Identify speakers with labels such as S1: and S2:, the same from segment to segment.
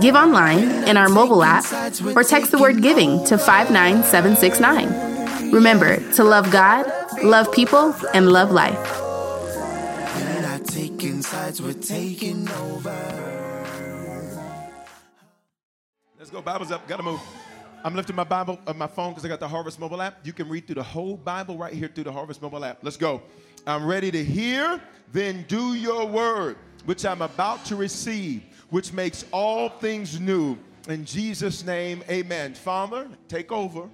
S1: Give online, in our mobile app, or text the word giving to 59769. Remember to love God, love people, and love life.
S2: Let's go. Bible's up. Gotta move. I'm lifting my Bible on my phone because I got the Harvest mobile app. You can read through the whole Bible right here through the Harvest mobile app. Let's go. I'm ready to hear, then do your word, which I'm about to receive, which makes all things new. In Jesus' name, amen. Father, take over.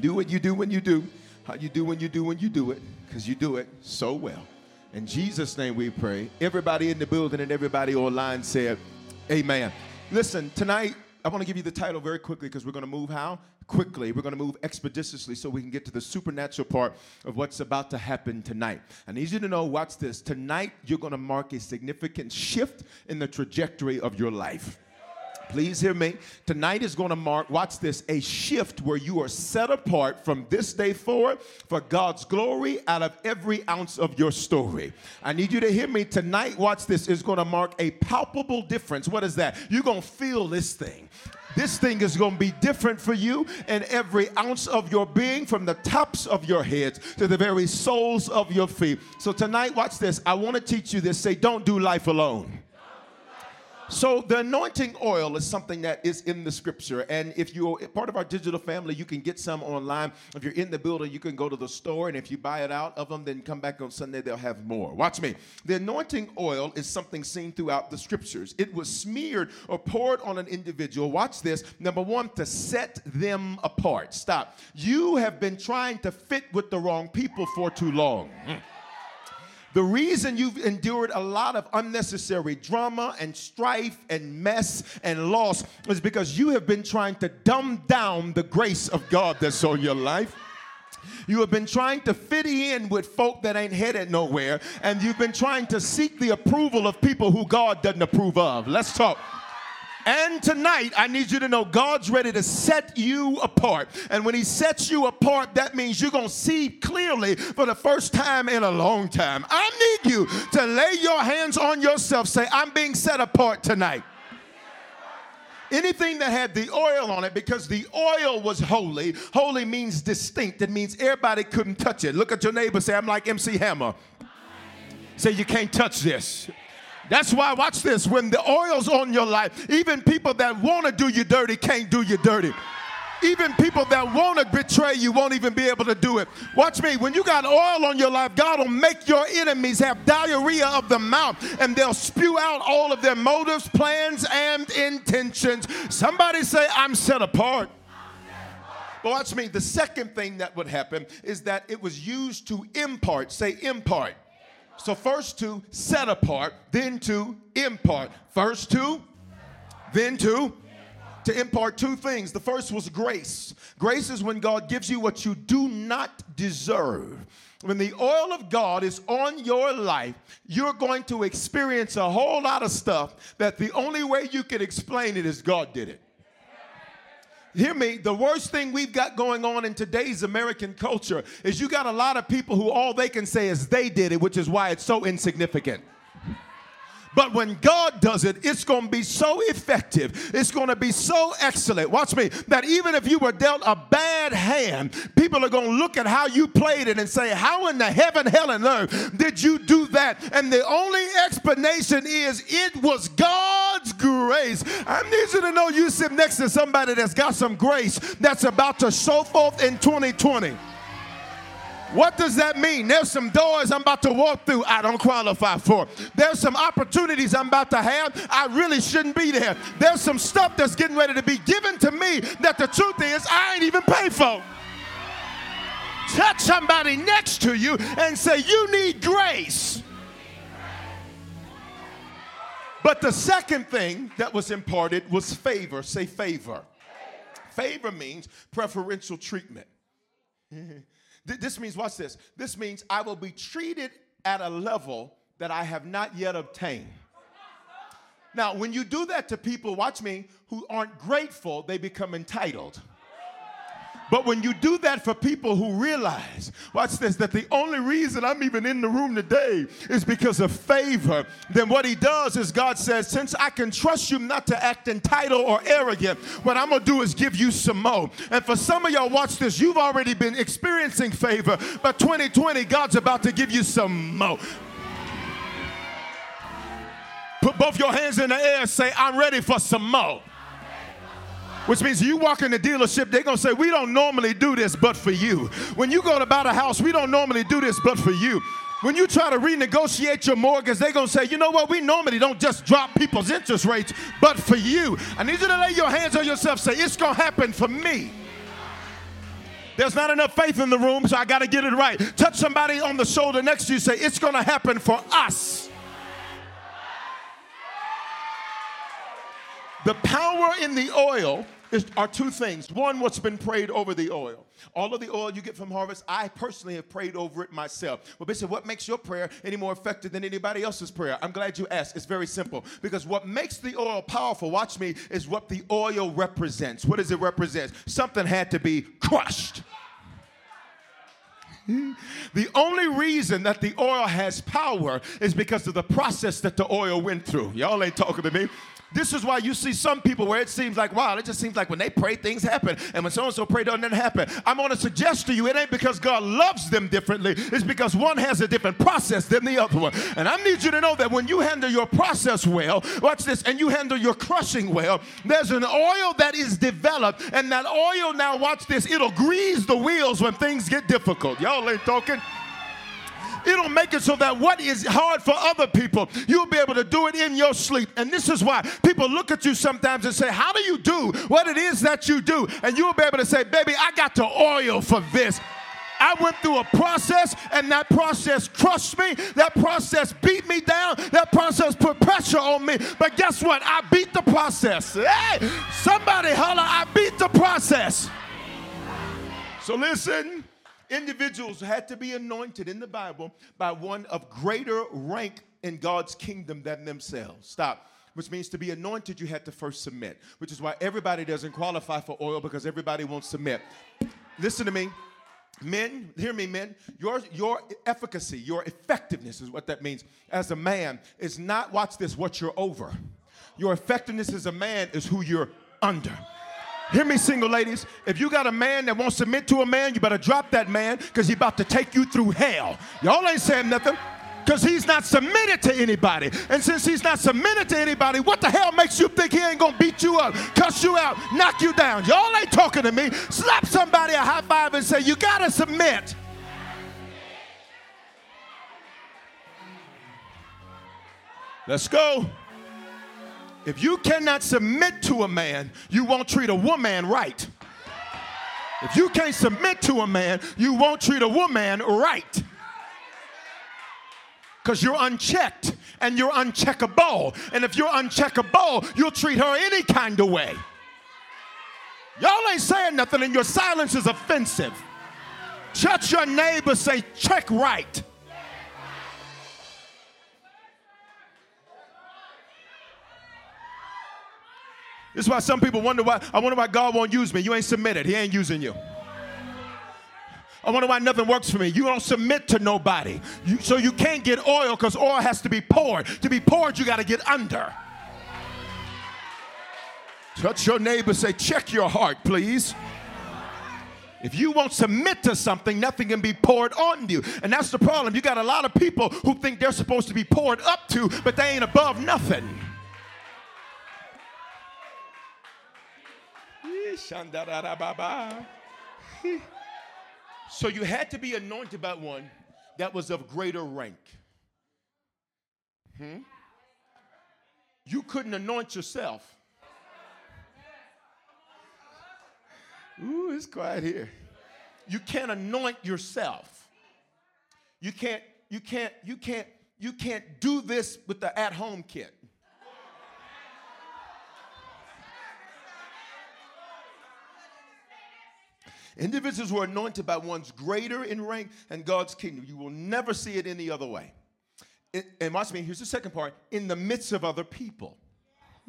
S2: Do what you do when you do, how you do when you do when you do it, because you do it so well. In Jesus' name we pray. Everybody in the building and everybody online said, Amen. Listen, tonight I want to give you the title very quickly because we're going to move how? Quickly. We're going to move expeditiously so we can get to the supernatural part of what's about to happen tonight. I need you to know, watch this. Tonight, you're going to mark a significant shift in the trajectory of your life. Please hear me. Tonight is going to mark, watch this, a shift where you are set apart from this day forward for God's glory out of every ounce of your story. I need you to hear me. Tonight, watch this, is going to mark a palpable difference. What is that? You're going to feel this thing. This thing is going to be different for you in every ounce of your being, from the tops of your heads to the very soles of your feet. So, tonight, watch this. I want to teach you this. Say, don't do life alone. So the anointing oil is something that is in the scripture. And if you're part of our digital family, you can get some online. If you're in the building, you can go to the store. And if you buy it out of them, then come back on Sunday, they'll have more. Watch me. The anointing oil is something seen throughout the scriptures. It was smeared or poured on an individual. Watch this. Number one, to set them apart. Stop. You have been trying to fit with the wrong people for too long. Mm. The reason you've endured a lot of unnecessary drama and strife and mess and loss is because you have been trying to dumb down the grace of God that's on your life. You have been trying to fit in with folk that ain't headed nowhere, and you've been trying to seek the approval of people who God doesn't approve of. Let's talk. And tonight, I need you to know God's ready to set you apart. And when He sets you apart, that means you're going to see clearly for the first time in a long time. I need you to lay your hands on yourself. Say, I'm being set apart tonight anything that had the oil on it because the oil was holy. Holy means distinct. It means everybody couldn't touch it. Look at your neighbor, say, I'm like MC Hammer. Say, you can't touch this. That's why, watch this, when the oil's on your life, even people that want to do you dirty can't do you dirty. Even people that want to betray you won't even be able to do it. Watch me. When you got oil on your life, God will make your enemies have diarrhea of the mouth and they'll spew out all of their motives, plans, and intentions. Somebody say, I'm set apart. But watch me. The second thing that would happen is that it was used to impart. Say, impart. So, first to set apart, then to impart. First to, then to, to impart two things. The first was grace. Grace is when God gives you what you do not deserve. When the oil of God is on your life, you're going to experience a whole lot of stuff that the only way you can explain it is God did it. Hear me, the worst thing we've got going on in today's American culture is you got a lot of people who all they can say is they did it, which is why it's so insignificant. But when God does it, it's going to be so effective. It's going to be so excellent. Watch me. That even if you were dealt a bad hand, people are going to look at how you played it and say, How in the heaven, hell, and earth did you do that? And the only explanation is it was God's grace. I need you to know you sit next to somebody that's got some grace that's about to show forth in 2020. What does that mean? There's some doors I'm about to walk through I don't qualify for. There's some opportunities I'm about to have I really shouldn't be there. There's some stuff that's getting ready to be given to me that the truth is I ain't even paid for. Touch somebody next to you and say, You need grace. But the second thing that was imparted was favor. Say favor. Favor means preferential treatment. This means, watch this. This means I will be treated at a level that I have not yet obtained. Now, when you do that to people, watch me, who aren't grateful, they become entitled. But when you do that for people who realize, watch this, that the only reason I'm even in the room today is because of favor, then what he does is God says, since I can trust you not to act entitled or arrogant, what I'm gonna do is give you some more. And for some of y'all, watch this, you've already been experiencing favor, but 2020, God's about to give you some more. Put both your hands in the air, say, I'm ready for some more. Which means you walk in the dealership, they're gonna say, We don't normally do this but for you. When you go to buy a house, we don't normally do this but for you. When you try to renegotiate your mortgage, they're gonna say, you know what, we normally don't just drop people's interest rates, but for you. I need you to lay your hands on yourself, say, it's gonna happen for me. There's not enough faith in the room, so I gotta get it right. Touch somebody on the shoulder next to you, say, it's gonna happen for us. The power in the oil is, are two things. One, what's been prayed over the oil. All of the oil you get from harvest, I personally have prayed over it myself. Well, Bishop, what makes your prayer any more effective than anybody else's prayer? I'm glad you asked. It's very simple. Because what makes the oil powerful, watch me, is what the oil represents. What does it represent? Something had to be crushed. The only reason that the oil has power is because of the process that the oil went through. Y'all ain't talking to me. This is why you see some people where it seems like, wow, it just seems like when they pray, things happen. And when so and so pray, doesn't happen. I'm going to suggest to you, it ain't because God loves them differently. It's because one has a different process than the other one. And I need you to know that when you handle your process well, watch this, and you handle your crushing well, there's an oil that is developed. And that oil, now watch this, it'll grease the wheels when things get difficult. Y'all ain't talking. It'll make it so that what is hard for other people, you'll be able to do it in your sleep. And this is why people look at you sometimes and say, How do you do what it is that you do? And you'll be able to say, Baby, I got the oil for this. I went through a process, and that process crushed me. That process beat me down. That process put pressure on me. But guess what? I beat the process. Hey, somebody holler, I beat the process. So listen, individuals had to be anointed in the Bible by one of greater rank in God's kingdom than themselves. Stop. Which means to be anointed, you had to first submit, which is why everybody doesn't qualify for oil because everybody won't submit. Listen to me. Men, hear me, men. Your, your efficacy, your effectiveness is what that means as a man is not, watch this, what you're over. Your effectiveness as a man is who you're under. Hear me, single ladies. If you got a man that won't submit to a man, you better drop that man because he's about to take you through hell. Y'all ain't saying nothing because he's not submitted to anybody. And since he's not submitted to anybody, what the hell makes you think he ain't gonna beat you up, cuss you out, knock you down? Y'all ain't talking to me. Slap somebody a high five and say, You gotta submit. Let's go. If you cannot submit to a man, you won't treat a woman right. If you can't submit to a man, you won't treat a woman right. Because you're unchecked and you're uncheckable. And if you're uncheckable, you'll treat her any kind of way. Y'all ain't saying nothing, and your silence is offensive. Touch your neighbor, say, check right. This is why some people wonder why, I wonder why God won't use me. You ain't submitted, He ain't using you. I wonder why nothing works for me. You don't submit to nobody. You, so you can't get oil because oil has to be poured. To be poured, you got to get under. Touch your neighbor, say, check your heart, please. If you won't submit to something, nothing can be poured on you. And that's the problem. You got a lot of people who think they're supposed to be poured up to, but they ain't above nothing. So you had to be anointed by one that was of greater rank. Hmm? You couldn't anoint yourself. Ooh, it's quiet here. You can't anoint yourself. You can't, you can't, you can't, you can't do this with the at-home kit. Individuals who are anointed by one's greater in rank and God's kingdom. You will never see it any other way. And watch me, here's the second part in the midst of other people.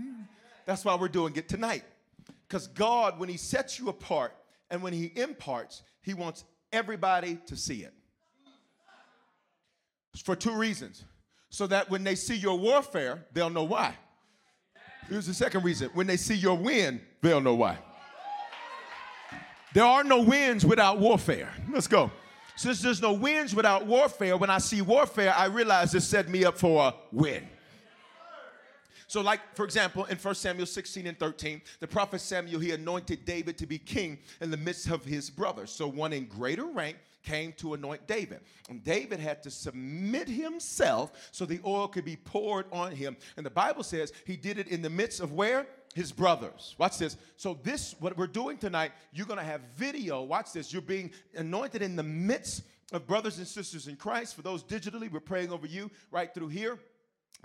S2: Hmm. That's why we're doing it tonight. Because God, when He sets you apart and when He imparts, He wants everybody to see it. For two reasons. So that when they see your warfare, they'll know why. Here's the second reason. When they see your win, they'll know why. There are no wins without warfare. Let's go. Since there's no wins without warfare, when I see warfare, I realize this set me up for a win. So, like, for example, in 1 Samuel 16 and 13, the prophet Samuel, he anointed David to be king in the midst of his brothers. So, one in greater rank came to anoint David. And David had to submit himself so the oil could be poured on him. And the Bible says he did it in the midst of where? His brothers. Watch this. So, this, what we're doing tonight, you're going to have video. Watch this. You're being anointed in the midst of brothers and sisters in Christ. For those digitally, we're praying over you right through here.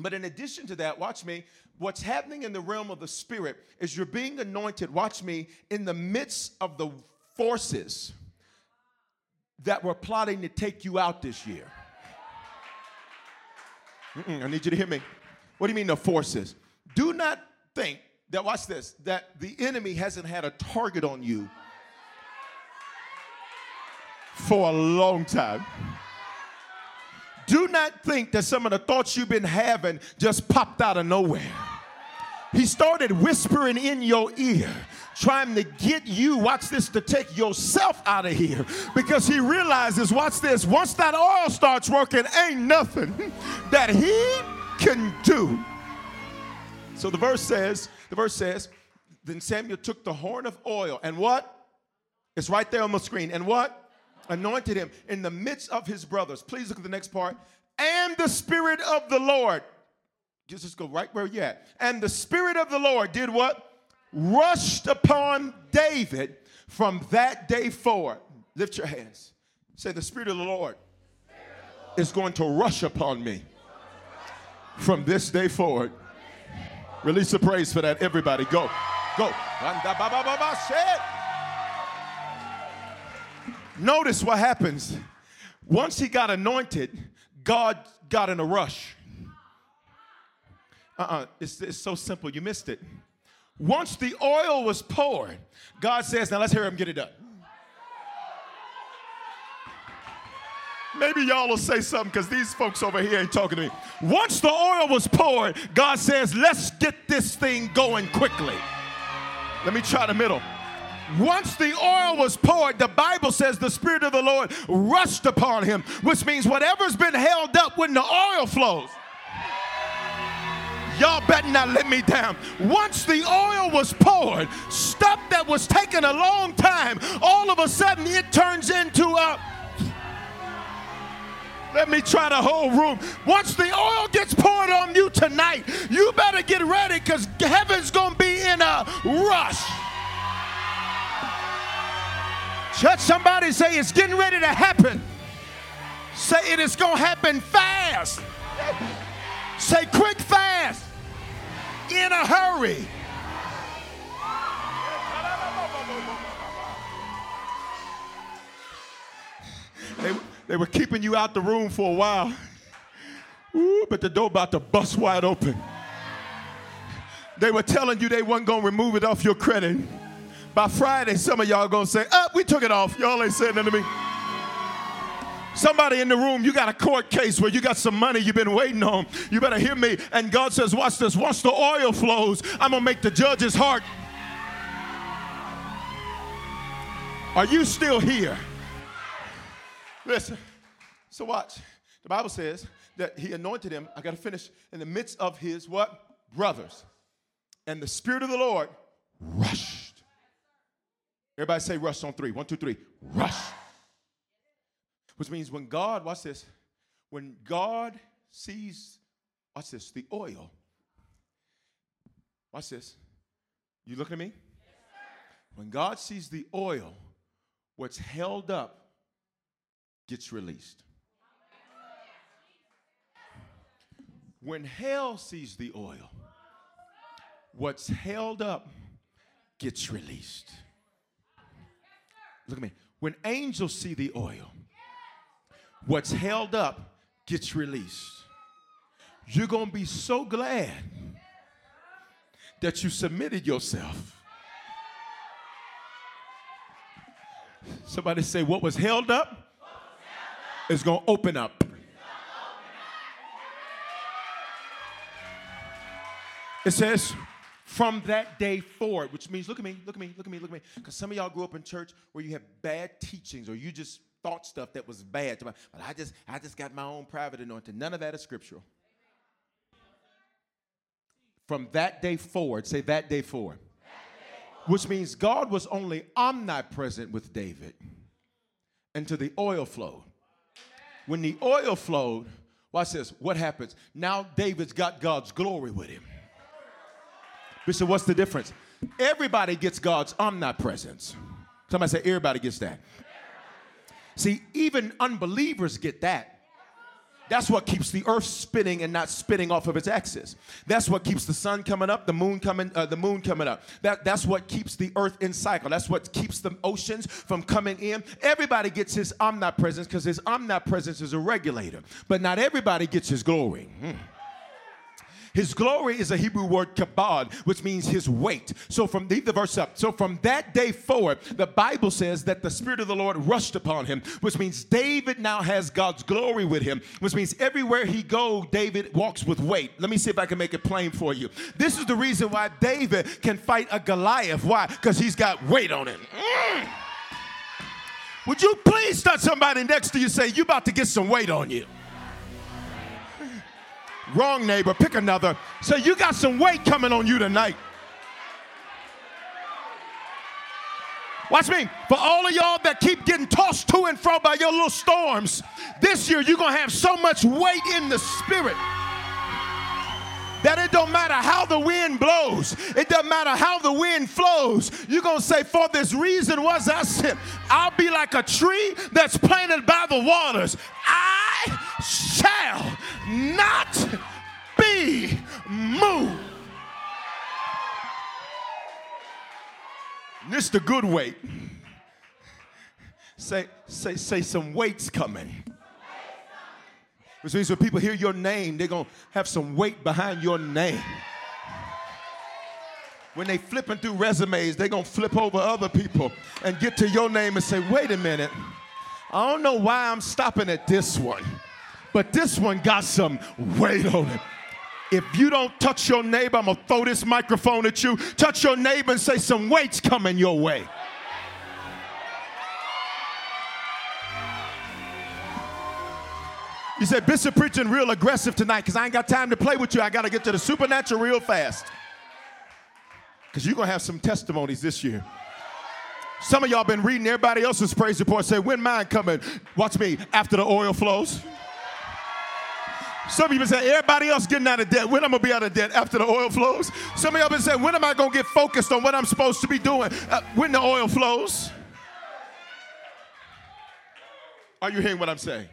S2: But in addition to that, watch me, what's happening in the realm of the spirit is you're being anointed, watch me, in the midst of the forces that were plotting to take you out this year. Mm-mm, I need you to hear me. What do you mean the forces? Do not think that, watch this, that the enemy hasn't had a target on you for a long time. Do not think that some of the thoughts you've been having just popped out of nowhere. He started whispering in your ear, trying to get you, watch this, to take yourself out of here because he realizes, watch this, once that oil starts working, ain't nothing that he can do. So the verse says, the verse says, then Samuel took the horn of oil and what? It's right there on the screen. And what? anointed him in the midst of his brothers. Please look at the next part. And the Spirit of the Lord, just, go right where you're at. And the Spirit of the Lord did what? Rushed upon David from that day forward. Lift your hands. Say, The Spirit of the Lord is going to rush upon me from this day forward. Release the praise for that, everybody. Go, go. Notice what happens. Once he got anointed, God got in a rush. Uh uh-uh, uh, it's, it's so simple. You missed it. Once the oil was poured, God says, Now let's hear him get it up. Maybe y'all will say something because these folks over here ain't talking to me. Once the oil was poured, God says, Let's get this thing going quickly. Let me try the middle. Once the oil was poured, the Bible says the Spirit of the Lord rushed upon him, which means whatever's been held up when the oil flows. Y'all better not let me down. Once the oil was poured, stuff that was taking a long time, all of a sudden it turns into a let me try the whole room. Once the oil gets poured on you tonight, you better get ready because heaven's going to be in a rush. Touch somebody say it's getting ready to happen. Say it is going to happen fast. Say quick, fast. In a hurry. They, they were keeping you out the room for a while. Ooh, but the door about to bust wide open. They were telling you they wasn't gonna remove it off your credit. By Friday, some of y'all gonna say, "Up, oh, we took it off." Y'all ain't saying nothing to me. Somebody in the room, you got a court case where you got some money you've been waiting on. You better hear me. And God says, Watch this. Once the oil flows, I'm going to make the judge's heart. Are you still here? Listen. So watch. The Bible says that he anointed him. I got to finish in the midst of his what? Brothers. And the Spirit of the Lord rushed. Everybody say rush on three. One, two, three. Rush. Which means when God, watch this, when God sees, watch this, the oil, watch this. You looking at me? when God sees the oil, what's held up gets released. When hell sees the oil, what's held up gets released. Look at me. When angels see the oil, what's held up gets released. You're going to be so glad that you submitted yourself. Somebody say, What was held up is going to open up. It says, from that day forward, which means, look at me, look at me, look at me, look at me. Because some of y'all grew up in church where you have bad teachings or you just thought stuff that was bad. But I just, I just got my own private anointing. None of that is scriptural. From that day forward, say that day forward, which means God was only omnipresent with David until the oil flowed. When the oil flowed, watch this, what happens? Now David's got God's glory with him. Bishop, what's the difference? Everybody gets God's omnipresence. Somebody say, everybody gets that. See, even unbelievers get that. That's what keeps the earth spinning and not spinning off of its axis. That's what keeps the sun coming up, the moon coming, uh, the moon coming up. That, that's what keeps the earth in cycle. That's what keeps the oceans from coming in. Everybody gets his omnipresence because his omnipresence is a regulator, but not everybody gets his glory. Hmm. His glory is a Hebrew word kabod, which means his weight. So from leave the verse up. So from that day forward, the Bible says that the Spirit of the Lord rushed upon him, which means David now has God's glory with him, which means everywhere he go, David walks with weight. Let me see if I can make it plain for you. This is the reason why David can fight a Goliath. Why? Because he's got weight on him. Mm. Would you please touch somebody next to you say, You about to get some weight on you? Wrong neighbor, pick another. Say, you got some weight coming on you tonight. Watch me. For all of y'all that keep getting tossed to and fro by your little storms, this year you're going to have so much weight in the spirit that it don't matter how the wind blows, it doesn't matter how the wind flows. You're gonna say, For this reason was I sent. I'll be like a tree that's planted by the waters. I shall not be moved. this the good weight. Say, say, say some weight's coming. Which means when people hear your name, they're to have some weight behind your name. When they flipping through resumes, they're to flip over other people and get to your name and say, wait a minute, I don't know why I'm stopping at this one, but this one got some weight on it. If you don't touch your neighbor, I'm to throw this microphone at you. Touch your neighbor and say, some weight's coming your way. You said, Bishop preaching real aggressive tonight because I ain't got time to play with you. I got to get to the supernatural real fast. Because you're to have some testimonies this year. Some of y'all been reading everybody else's praise report. Say, when mine coming? Watch me after the oil flows. Some of you been saying, everybody else getting out of debt. When I'm going to be out of debt? After the oil flows. Some of y'all been saying, when am I going to get focused on what I'm supposed to be doing? Uh, when the oil flows. Are you hearing what I'm saying?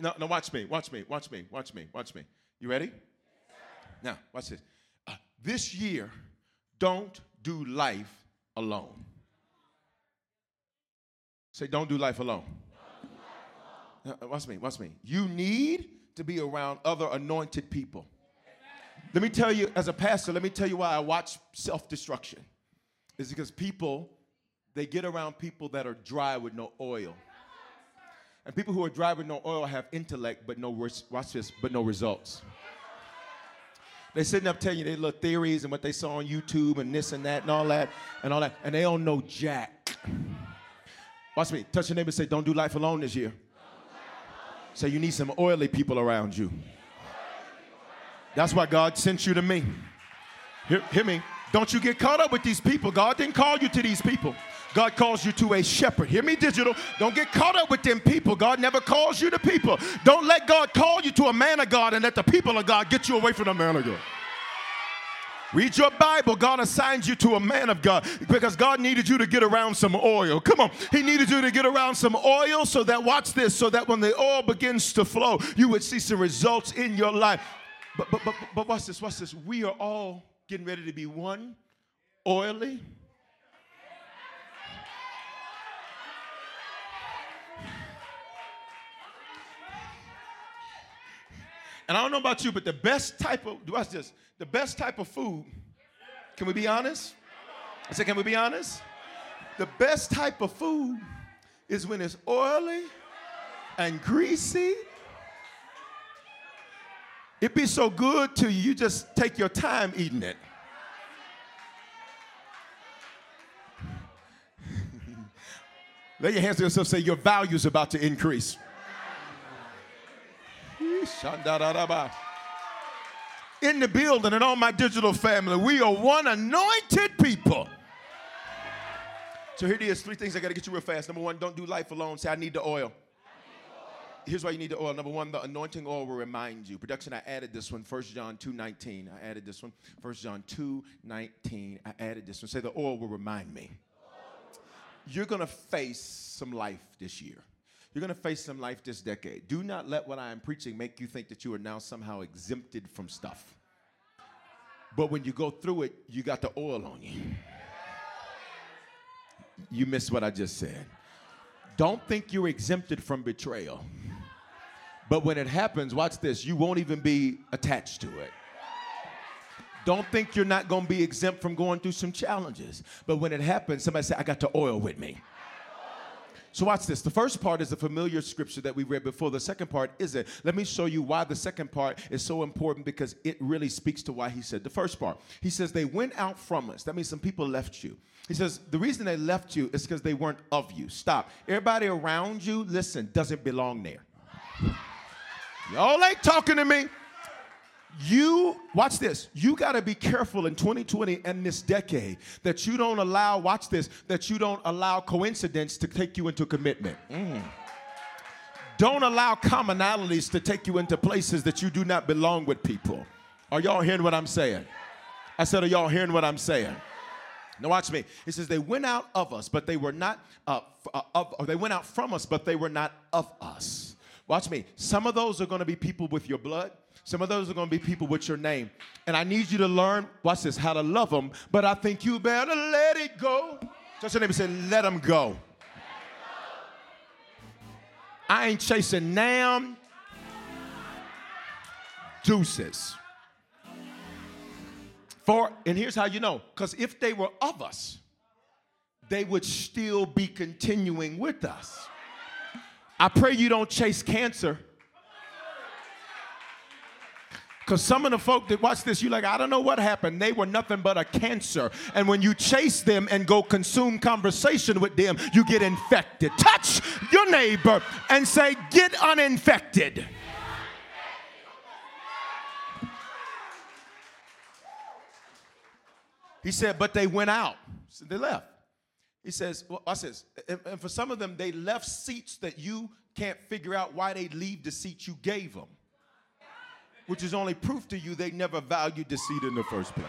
S2: No, no, watch me, watch me, watch me, watch me, watch me. You ready? Now, watch this. Uh, this year, don't do life alone. Say, don't do life alone. Do life alone. Watch me, watch me. You need to be around other anointed people. Let me tell you, as a pastor, let me tell you why I watch self destruction. It's because people, they get around people that are dry with no oil. And people who are dry with no oil have intellect, but no, watch this, but no results. They sitting up telling you their little theories and what they saw on YouTube and this and that and all that and all that, and they don't know jack. Watch me. Touch your neighbor and say, Don't do life alone this year. Say, You need some oily people around you. That's why God sent you to me. Hear, hear me. Don't you get caught up with these people. God didn't call you to these people. God calls you to a shepherd. Hear me, digital. Don't get caught up with them people. God never calls you to people. Don't let God call you to a man of God and let the people of God get you away from the man of God. Read your Bible. God assigned you to a man of God because God needed you to get around some oil. Come on. He needed you to get around some oil so that, watch this, so that when the oil begins to flow, you would see some results in your life. But, but, but, but watch this, watch this. We are all getting ready to be one oily. And I don't know about you, but the best type of, watch this, the best type of food, can we be honest? I said, can we be honest? The best type of food is when it's oily and greasy. It be so good to you, you just take your time eating it. Lay your hands to yourself, say, Your value's about to increase. In the building and all my digital family, we are one anointed people. So here it is three things I got to get you real fast. Number one, don't do life alone. Say, I need the oil. Here's why you need the oil. Number one, the anointing oil will remind you. Production, I added this one. 1 John 2 19. I added this one. 1 John 2 19. I added this one. Say, the oil will remind me. You're going to face some life this year. You're going to face some life this decade. Do not let what I am preaching make you think that you are now somehow exempted from stuff. But when you go through it, you got the oil on you. You missed what I just said. Don't think you're exempted from betrayal. But when it happens, watch this, you won't even be attached to it. Don't think you're not to be exempt from going through some challenges. But when it happens, somebody say, I got the oil with me. So watch this. The first part is a familiar scripture that we read before. The second part isn't. Let me show you why the second part is so important because it really speaks to why he said the first part. He says they went out from us. That means some people left you. He says the reason they left you is because they weren't of you. Stop. Everybody around you, listen, doesn't belong there. Y'all ain't talking to me. You, watch this, you got to be careful in 2020 and this decade that you don't allow, watch this, that you don't allow coincidence to take you into commitment. Mm. Don't allow commonalities to take you into places that you do not belong with people. Are y'all hearing what I'm saying? I said, Are y'all hearing what I'm saying? Now watch me. It says they went out of us, but they were not uh, uh, of, or they went out from us, but they were not of us. Watch me. Some of those are going to be people with your blood. Some of those are going to be people with your name. And I need you to learn, watch this, how to love them. But I think you better let it go. Just your neighbor say, let them go. I ain't chasing nam deuces. For, and here's how you know, because if they were of us, they would still be continuing with us. I pray you don't chase cancer. Because some of the folk that watch this, you like, I don't know what happened. They were nothing but a cancer. And when you chase them and go consume conversation with them, you get infected. Touch your neighbor and say, Get uninfected. He said, But they went out. So they left. He says, well, I says, and for some of them, they left seats that you can't figure out why they leave the seats you gave them, which is only proof to you they never valued deceit in the first place.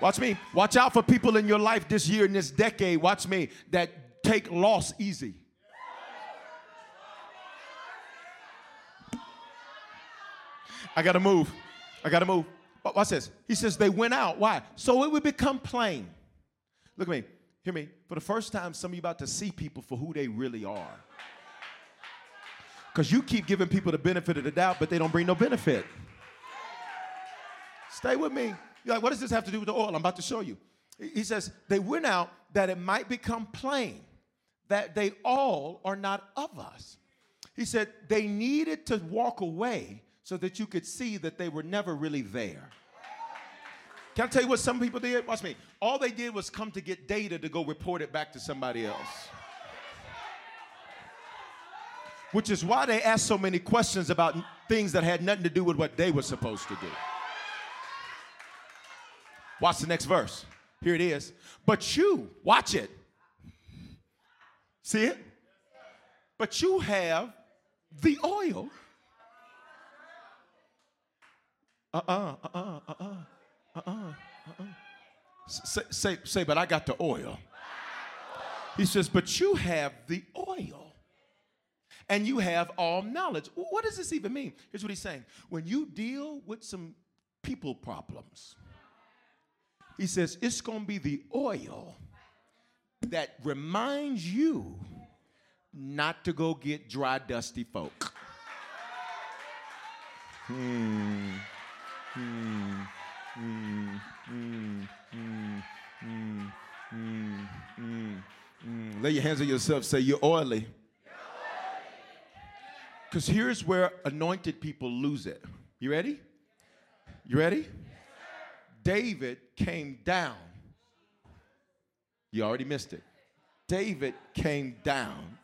S2: Watch me. Watch out for people in your life this year, in this decade. Watch me that take loss easy. I gotta move. I gotta move. Watch this. He says they went out. Why? So it would become plain. Look at me. Hear me. For the first time, some of you about to see people for who they really are. Because you keep giving people the benefit of the doubt, but they don't bring no benefit. Stay with me. You're like, what does this have to do with the oil? I'm about to show you. He says, they went out that it might become plain that they all are not of us. He said they needed to walk away so that you could see that they were never really there. Can I tell you what some people did? Watch me. All they did was come to get data to go report it back to somebody else. Which is why they asked so many questions about things that had nothing to do with what they were supposed to do. Watch the next verse. Here it is. But you, watch it. See it? But you have the oil. Uh uh, uh uh, uh uh, uh uh, uh uh. Say, say, say, but I got the oil. He says, but you have the oil and you have all knowledge. What does this even mean? Here's what he's saying when you deal with some people problems, he says it's going to be the oil that reminds you not to go get dry, dusty folk. Hmm. Hmm. Mm, mm, mm, mm, mm, mm. Lay your hands on yourself, say, You're oily. Because here's where anointed people lose it. You ready? You ready? David came down. You already missed it. David came down.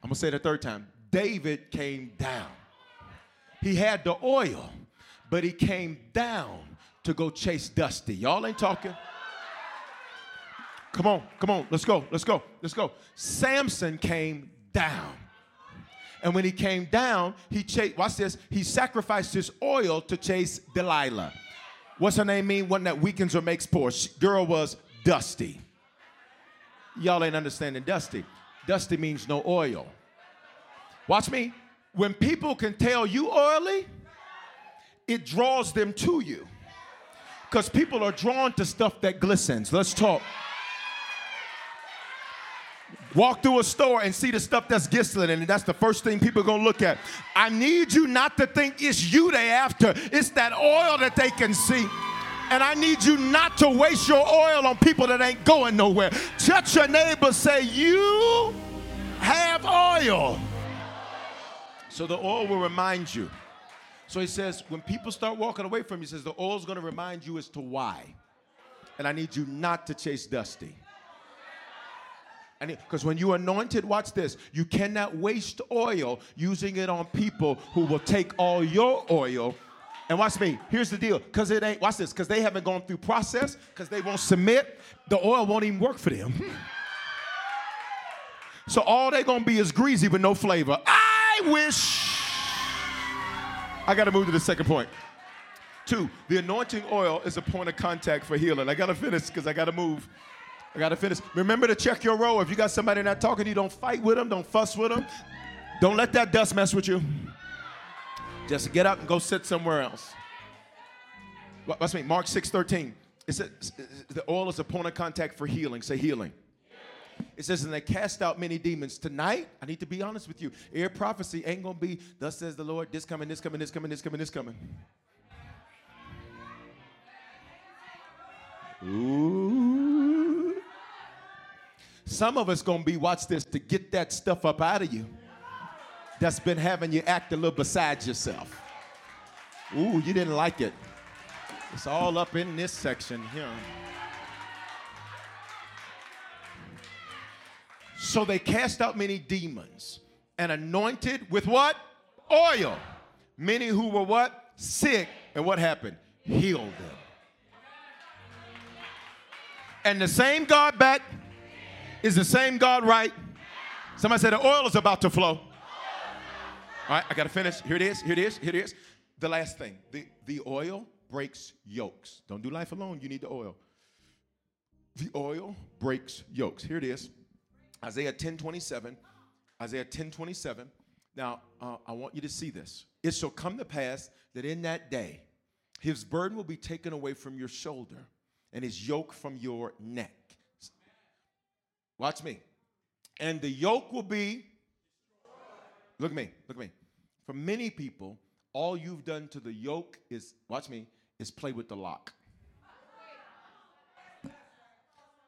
S2: I'm going to say it a third time. David came down. He had the oil, but he came down to go chase Dusty. Y'all ain't talking. Come on, come on, let's go, let's go, let's go. Samson came down. And when he came down, he chased, watch this, he sacrificed his oil to chase Delilah. What's her name mean? One that weakens or makes poor. She, girl was dusty. Y'all ain't understanding dusty. Dusty means no oil. Watch me. When people can tell you oily, it draws them to you. Because people are drawn to stuff that glistens. Let's talk. Walk through a store and see the stuff that's glistening, and that's the first thing people are gonna look at. I need you not to think it's you they after, it's that oil that they can see. And I need you not to waste your oil on people that ain't going nowhere. Touch your neighbor, say, You have oil. So the oil will remind you. So he says, when people start walking away from you, he says, the oil's gonna remind you as to why. And I need you not to chase Dusty. Because when you anointed, watch this, you cannot waste oil using it on people who will take all your oil. And watch me, here's the deal. Because it ain't, watch this, because they haven't gone through process, because they won't submit, the oil won't even work for them. So all they gonna be is greasy with no flavor. I wish. I gotta move to the second point. Two, the anointing oil is a point of contact for healing. I gotta finish because I gotta move. I gotta finish. Remember to check your row. If you got somebody not talking to you, don't fight with them, don't fuss with them. Don't let that dust mess with you. Just get up and go sit somewhere else. What's me? Mark 6 13. It says the oil is a point of contact for healing. Say healing. It says, and they cast out many demons. Tonight, I need to be honest with you. Air prophecy ain't gonna be, thus says the Lord, this coming, this coming, this coming, this coming, this coming. Ooh. Some of us gonna be, watch this, to get that stuff up out of you that's been having you act a little beside yourself. Ooh, you didn't like it. It's all up in this section here. So they cast out many demons and anointed with what? Oil. Many who were what? Sick. And what happened? Healed them. And the same God back is the same God right. Somebody said the oil is about to flow. All right, I gotta finish. Here it is, here it is, here it is. The last thing the, the oil breaks yokes. Don't do life alone, you need the oil. The oil breaks yokes. Here it is. Isaiah 10 27. Isaiah 10 27. Now, uh, I want you to see this. It shall come to pass that in that day, his burden will be taken away from your shoulder and his yoke from your neck. Watch me. And the yoke will be, look at me, look at me. For many people, all you've done to the yoke is, watch me, is play with the lock.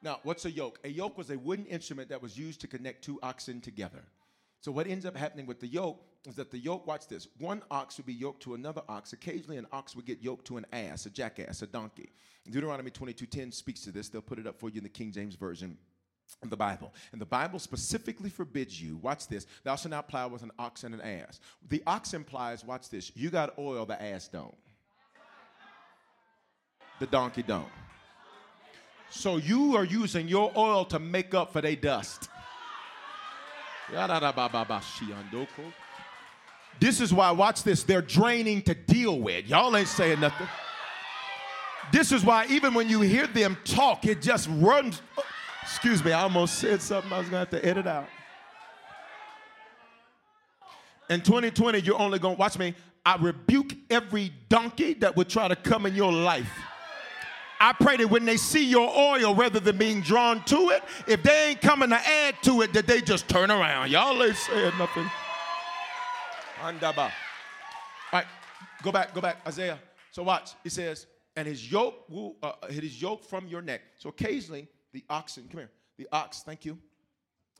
S2: Now, what's a yoke? A yoke was a wooden instrument that was used to connect two oxen together. So, what ends up happening with the yoke is that the yoke, watch this, one ox would be yoked to another ox. Occasionally, an ox would get yoked to an ass, a jackass, a donkey. Deuteronomy 22:10 speaks to this. They'll put it up for you in the King James Version the Bible. And the Bible specifically forbids you, watch this, thou shalt not plow with an ox and an ass. The ox implies, watch this, you got oil, the ass don't. The donkey don't. So you are using your oil to make up for their dust. This is why, watch this, they're draining to deal with. Y'all ain't saying nothing. This is why, even when you hear them talk, it just runs. Excuse me, I almost said something I was gonna have to edit out. In 2020, you're only gonna, watch me, I rebuke every donkey that would try to come in your life. I pray that when they see your oil, rather than being drawn to it, if they ain't coming to add to it, that they just turn around. Y'all ain't saying nothing. Andaba. All right, go back, go back, Isaiah. So watch. He says, and his yoke will uh, his yoke from your neck. So occasionally the oxen, come here, the ox, thank you.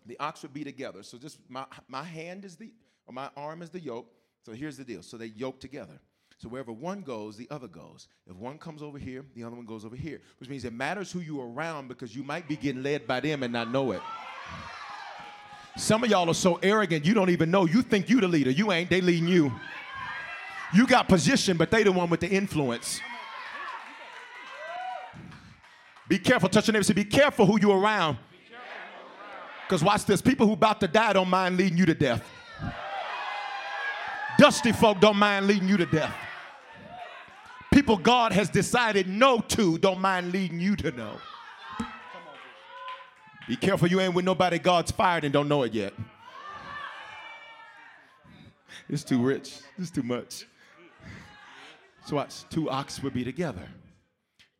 S2: The ox would be together. So just my my hand is the or my arm is the yoke. So here's the deal. So they yoke together. So wherever one goes, the other goes. If one comes over here, the other one goes over here, which means it matters who you're around because you might be getting led by them and not know it. Some of y'all are so arrogant, you don't even know. You think you the leader. You ain't, they leading you. You got position, but they the one with the influence. Be careful, touch your neighbor, say, be careful who you around. Because watch this, people who about to die don't mind leading you to death. Dusty folk don't mind leading you to death people God has decided no to don't mind leading you to know. Be careful you ain't with nobody God's fired and don't know it yet. It's too rich. It's too much. So watch, two ox would be together.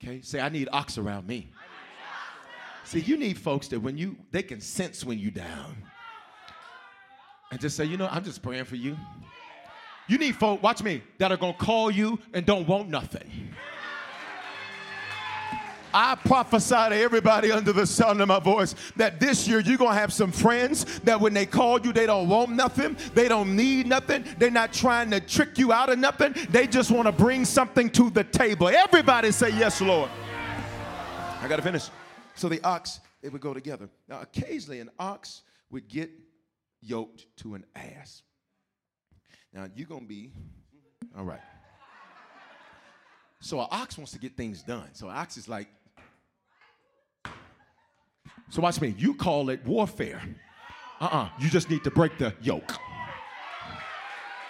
S2: Okay, say I need ox around me. See, you need folks that when you they can sense when you down. And just say, you know, I'm just praying for you. You need folk, watch me, that are gonna call you and don't want nothing. I prophesy to everybody under the sound of my voice that this year you're going to have some friends that when they call you, they don't want nothing. They don't need nothing. They're not trying to trick you out of nothing. They just want to bring something to the table. Everybody say, Yes, Lord. I got to finish. So the ox, it would go together. Now, occasionally, an ox would get yoked to an ass. Now you're gonna be all right. So an ox wants to get things done. So an ox is like, so watch me. You call it warfare. Uh-uh. You just need to break the yoke.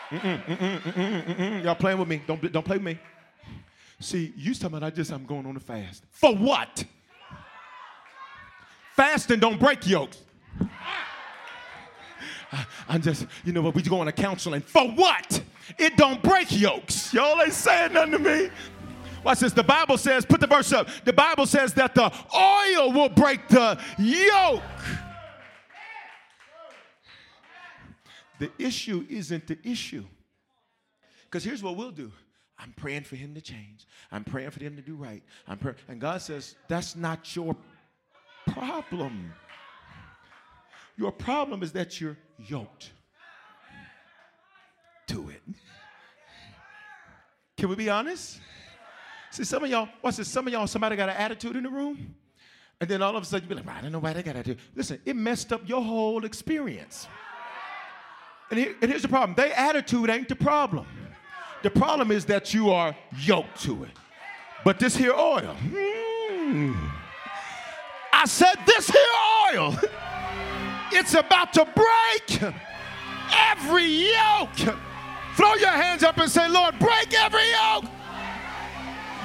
S2: Mm-mm, mm-mm, mm-mm, Y'all playing with me? Don't don't play with me. See, you talking about I just I'm going on a fast. For what? Fasting don't break yokes. I'm just, you know what, we go on a counseling. For what? It don't break yokes. Y'all ain't saying nothing to me. Watch this. The Bible says, put the verse up. The Bible says that the oil will break the yoke. The issue isn't the issue. Because here's what we'll do. I'm praying for him to change. I'm praying for him to do right. I'm praying. And God says, that's not your problem. Your problem is that you're yoked to it. Can we be honest? See, some of y'all, what's this? Some of y'all, somebody got an attitude in the room, and then all of a sudden you be like, I don't know why they got attitude. Listen, it messed up your whole experience. And, here, and here's the problem their attitude ain't the problem. The problem is that you are yoked to it. But this here oil, hmm, I said this here oil. It's about to break every yoke. Throw your hands up and say, Lord, break every yoke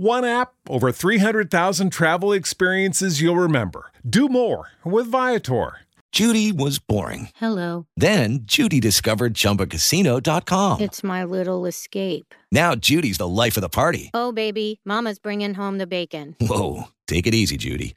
S3: One app, over 300,000 travel experiences you'll remember. Do more with Viator.
S4: Judy was boring.
S5: Hello.
S4: Then Judy discovered ChumbaCasino.com.
S5: It's my little escape.
S4: Now Judy's the life of the party.
S5: Oh, baby, Mama's bringing home the bacon.
S4: Whoa, take it easy, Judy.